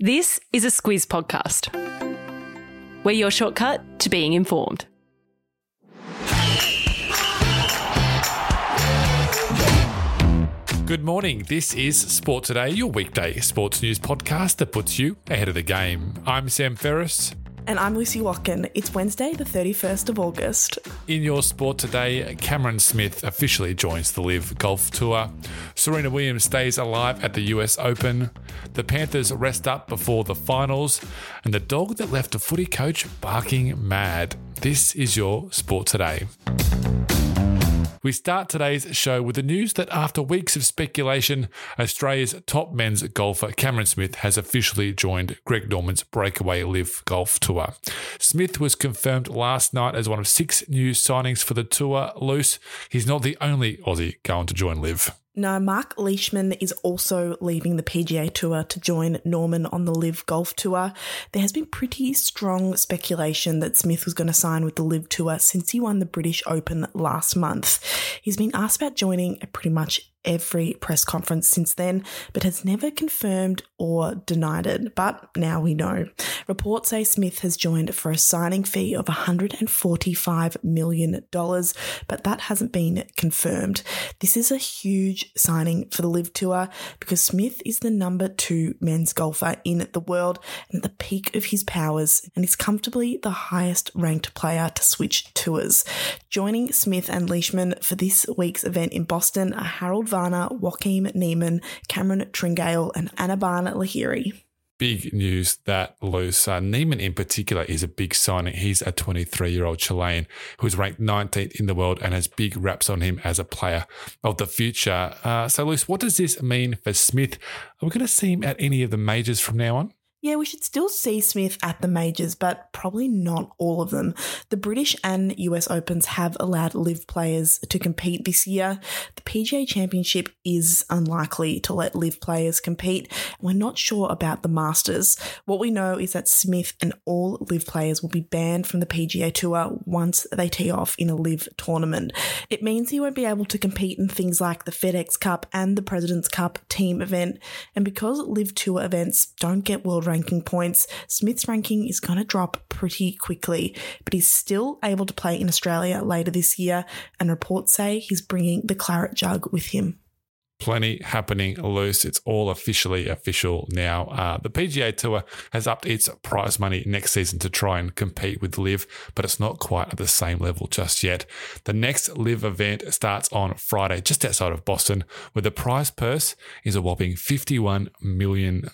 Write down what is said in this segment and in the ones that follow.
This is a Squiz podcast. We're your shortcut to being informed. Good morning. This is Sport Today, your weekday sports news podcast that puts you ahead of the game. I'm Sam Ferris. And I'm Lucy Watkin. It's Wednesday, the 31st of August. In your sport today, Cameron Smith officially joins the LIV Golf Tour. Serena Williams stays alive at the US Open. The Panthers rest up before the finals. And the dog that left a footy coach barking mad. This is your sport today. We start today's show with the news that after weeks of speculation, Australia's top men's golfer Cameron Smith has officially joined Greg Norman's breakaway LIV Golf Tour. Smith was confirmed last night as one of six new signings for the tour. Luce, he's not the only Aussie going to join LIV. No, Mark Leishman is also leaving the PGA Tour to join Norman on the LIV Golf Tour. There has been pretty strong speculation that Smith was going to sign with the LIV Tour since he won the British Open last month. He's been asked about joining pretty much every press conference since then, but has never confirmed or denied it. But now we know. Reports say Smith has joined for a signing fee of $145 million, but that hasn't been confirmed. This is a huge signing for the LIV Tour because Smith is the number two men's golfer in the world and at the peak of his powers, and is comfortably the highest ranked player to switch tours. Joining Smith and Leishman for this week's event in Boston are Harold Varner, Joaquin Niemann, Cameron Tringale, and Anirban Lahiri big news that Luce. Uh, Niemann, in particular, is a big signing. He's a 23 year old Chilean who's ranked 19th in the world and has big raps on him as a player of the future. Uh, so, Luce, what does this mean for Smith? Are we going to see him at any of the majors from now on? Yeah, we should still see Smith at the majors, but probably not all of them. The British and US Opens have allowed LIV players to compete this year. The PGA Championship is unlikely to let LIV players compete. We're not sure about the Masters. What we know is that Smith and all LIV players will be banned from the PGA Tour once they tee off in a LIV tournament. It means he won't be able to compete in things like the FedEx Cup and the President's Cup team event. And because LIV Tour events don't get world ranking points, Smith's ranking is going to drop pretty quickly, but he's still able to play in Australia later this year, and reports say he's bringing the claret jug with him plenty happening Luce. It's all officially official now. Uh, the PGA Tour has upped its prize money next season to try and compete with LIV, but it's not quite at the same level just yet. The next LIV event starts on Friday, just outside of Boston, where the prize purse is a whopping $51 million.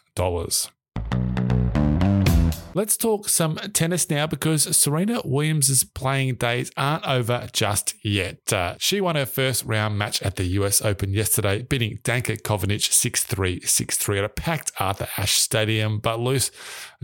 Let's talk some tennis now because Serena Williams' playing days aren't over just yet. Uh, she won her first round match at the US Open yesterday, beating Danka Kovinic 6 3 6 3 at a packed Arthur Ashe Stadium. But Luce,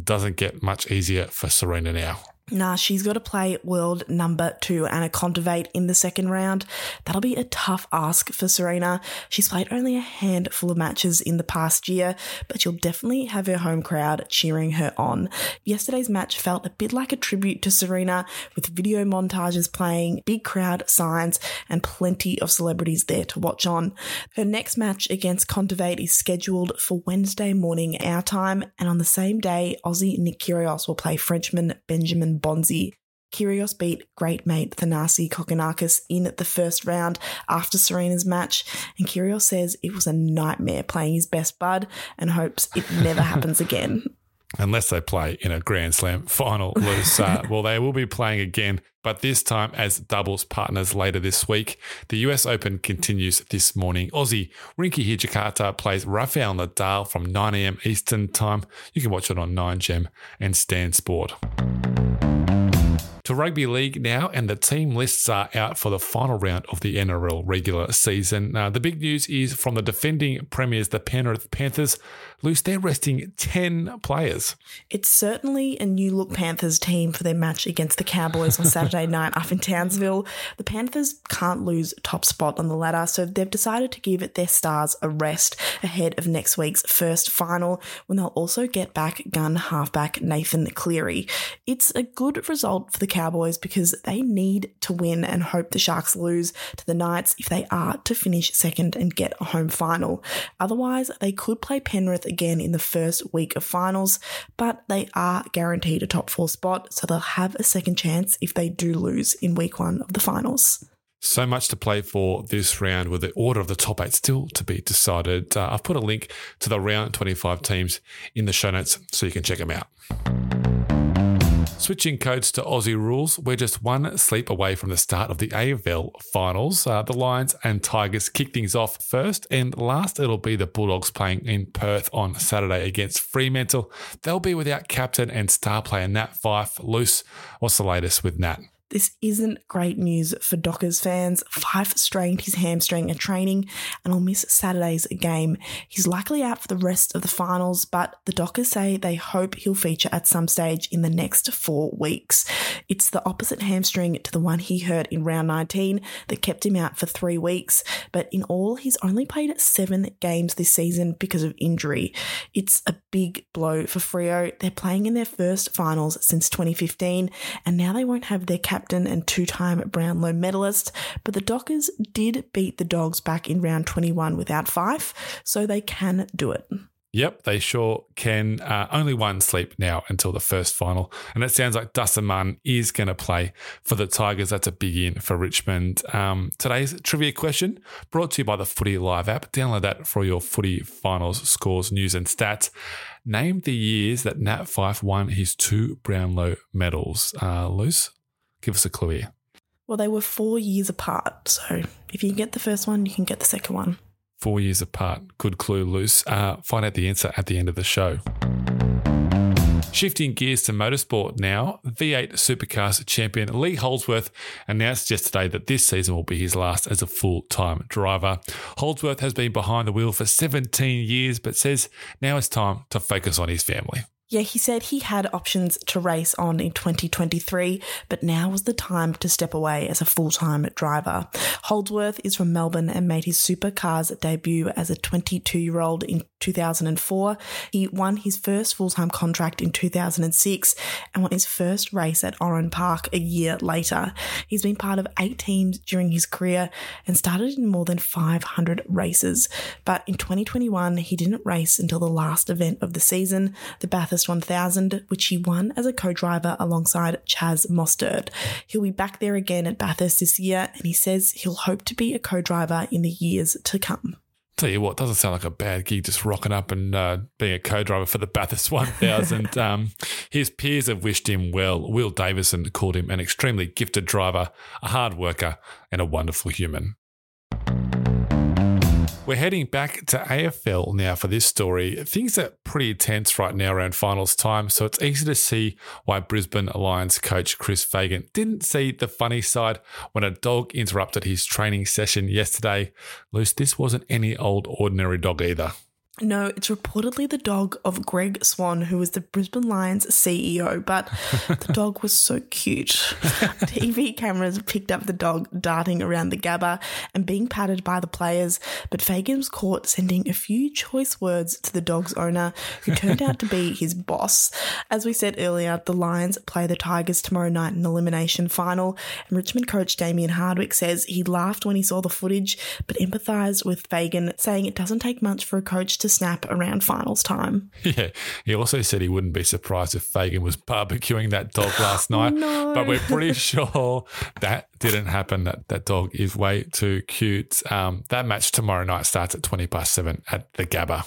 doesn't get much easier for Serena now. Nah, she's got to play world number two Anna Kontaveit in the second round. That'll be a tough ask for Serena. She's played only a handful of matches in the past year, but she'll definitely have her home crowd cheering her on. Yesterday's match felt a bit like a tribute to Serena, with video montages playing, big crowd signs, and plenty of celebrities there to watch on. Her next match against Kontaveit is scheduled for Wednesday morning our time, and on the same day, Aussie Nick Kyrgios will play Frenchman Benjamin Bonzi. Kyrgios beat great mate Thanasi Kokkinakis in the first round after Serena's match, and Kyrgios says it was a nightmare playing his best bud and hopes it never happens again. Unless they play in a Grand Slam final, Luce. Uh, well, they will be playing again, but this time as doubles partners later this week. The US Open continues this morning. Aussie Rinky Hijikata plays Rafael Nadal from 9 a.m. Eastern Time. You can watch it on 9gem and Stan Sport to rugby league now, and the team lists are out for the final round of the NRL regular season. Uh, the big news is from the defending premiers, the Penrith Panthers. Luce, they're resting 10 players. It's certainly a new look Panthers team for their match against the Cowboys on Saturday night up in Townsville. The Panthers can't lose top spot on the ladder, so they've decided to give their stars a rest ahead of next week's first final when they'll also get back gun halfback Nathan Cleary. It's a good result for the Cowboys Cowboys because they need to win and hope the Sharks lose to the Knights if they are to finish second and get a home final. Otherwise, they could play Penrith again in the first week of finals, but they are guaranteed a top four spot, so they'll have a second chance if they do lose in week one of the finals. So much to play for this round with the order of the top eight still to be decided. Uh, I've put a link to the round 25 teams in the show notes so you can check them out. Switching codes to Aussie rules, we're just one sleep away from the start of the AFL finals. Uh, the Lions and Tigers kick things off first, and last it'll be the Bulldogs playing in Perth on Saturday against Fremantle. They'll be without captain and star player Nat Fyfe Luce, what's the latest with Nat? This isn't great news for Dockers fans. Fyfe strained his hamstring at training and will miss Saturday's game. He's likely out for the rest of the finals, but the Dockers say they hope he'll feature at some stage in the next four weeks. It's the opposite hamstring to the one he hurt in round 19 that kept him out for three weeks, but in all, he's only played seven games this season because of injury. It's a big blow for Freo. They're playing in their first finals since 2015, and now they won't have their captain captain and two time Brownlow medalist, but the Dockers did beat the Dogs back in round 21 without Fyfe, so they can do it. Yep, they sure can. Uh, only one sleep now until the first final. And it sounds like Dustin Martin is going to play for the Tigers. That's a big in for Richmond. Um, today's trivia question brought to you by the Footy Live app. Download that for your footy finals, scores, news, and stats. Name the years that Nat Fyfe won his two Brownlow medals. Uh, Luce? Give us a clue here. Well, they were four years apart. So if you get the first one, you can get the second one. Four years apart. Good clue, Luce. Uh, find out the answer at the end of the show. Shifting gears to motorsport now, V8 Supercars champion Lee Holdsworth announced yesterday that this season will be his last as a full time driver. Holdsworth has been behind the wheel for 17 years, but says now it's time to focus on his family. Yeah, he said he had options to race on in 2023, but now was the time to step away as a full time driver. Holdsworth is from Melbourne and made his supercars debut as a 22 year old in 2004. He won his first full time contract in 2006 and won his first race at Oran Park a year later. He's been part of eight teams during his career and started in more than 500 races. But in 2021, he didn't race until the last event of the season, the Bathurst Bathurst 1000, which he won as a co driver alongside Chaz Mostert. He'll be back there again at Bathurst this year, and he says he'll hope to be a co driver in the years to come. Tell you what, doesn't sound like a bad gig just rocking up and uh, being a co driver for the Bathurst 1000. um, his peers have wished him well. Will Davison called him an extremely gifted driver, a hard worker, and a wonderful human. We're heading back to AFL now for this story. Things are pretty tense right now around finals time, so it's easy to see why Brisbane Lions coach Chris Fagan didn't see the funny side when a dog interrupted his training session yesterday. Luce, this wasn't any old ordinary dog either. No, it's reportedly the dog of Greg Swann, who was the Brisbane Lions CEO, but the dog was so cute. TV cameras picked up the dog darting around the Gabba and being patted by the players, but Fagan was caught sending a few choice words to the dog's owner, who turned out to be his boss. As we said earlier, the Lions play the Tigers tomorrow night in the elimination final, and Richmond coach Damien Hardwick says he laughed when he saw the footage, but empathised with Fagan, saying it doesn't take much for a coach to snap around finals time. Yeah. He also said he wouldn't be surprised if Fagan was barbecuing that dog last night. no. But we're pretty sure that didn't happen. That that dog is way too cute. Um, that match tomorrow night starts at 20 past seven at the Gabba.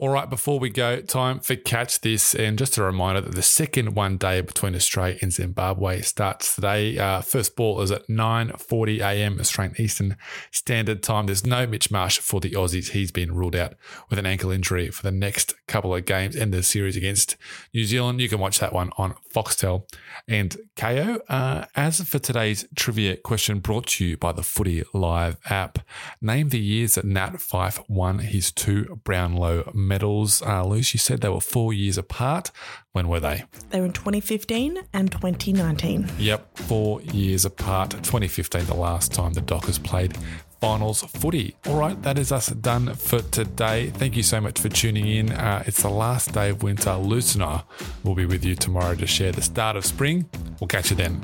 All right, before we go, time for Catch This. And just a reminder that the second one day between Australia and Zimbabwe starts today. Uh, first ball is at 9.40 a.m. Australian Eastern Standard Time. There's no Mitch Marsh for the Aussies. He's been ruled out with an ankle injury for the next couple of games and the series against New Zealand. You can watch that one on Foxtel and Kayo. Uh, as for today's trivia question brought to you by the Footy Live app, name the years that Nat Fyfe won his two Brownlow medals, uh, Luce, you said they were four years apart. When were they? They were in 2015 and 2019. Yep, four years apart. 2015, the last time the Dockers played finals footy. All right, that is us done for today. Thank you so much for tuning in. Uh, it's the last day of winter. Luce and I will be with you tomorrow to share the start of spring. We'll catch you then.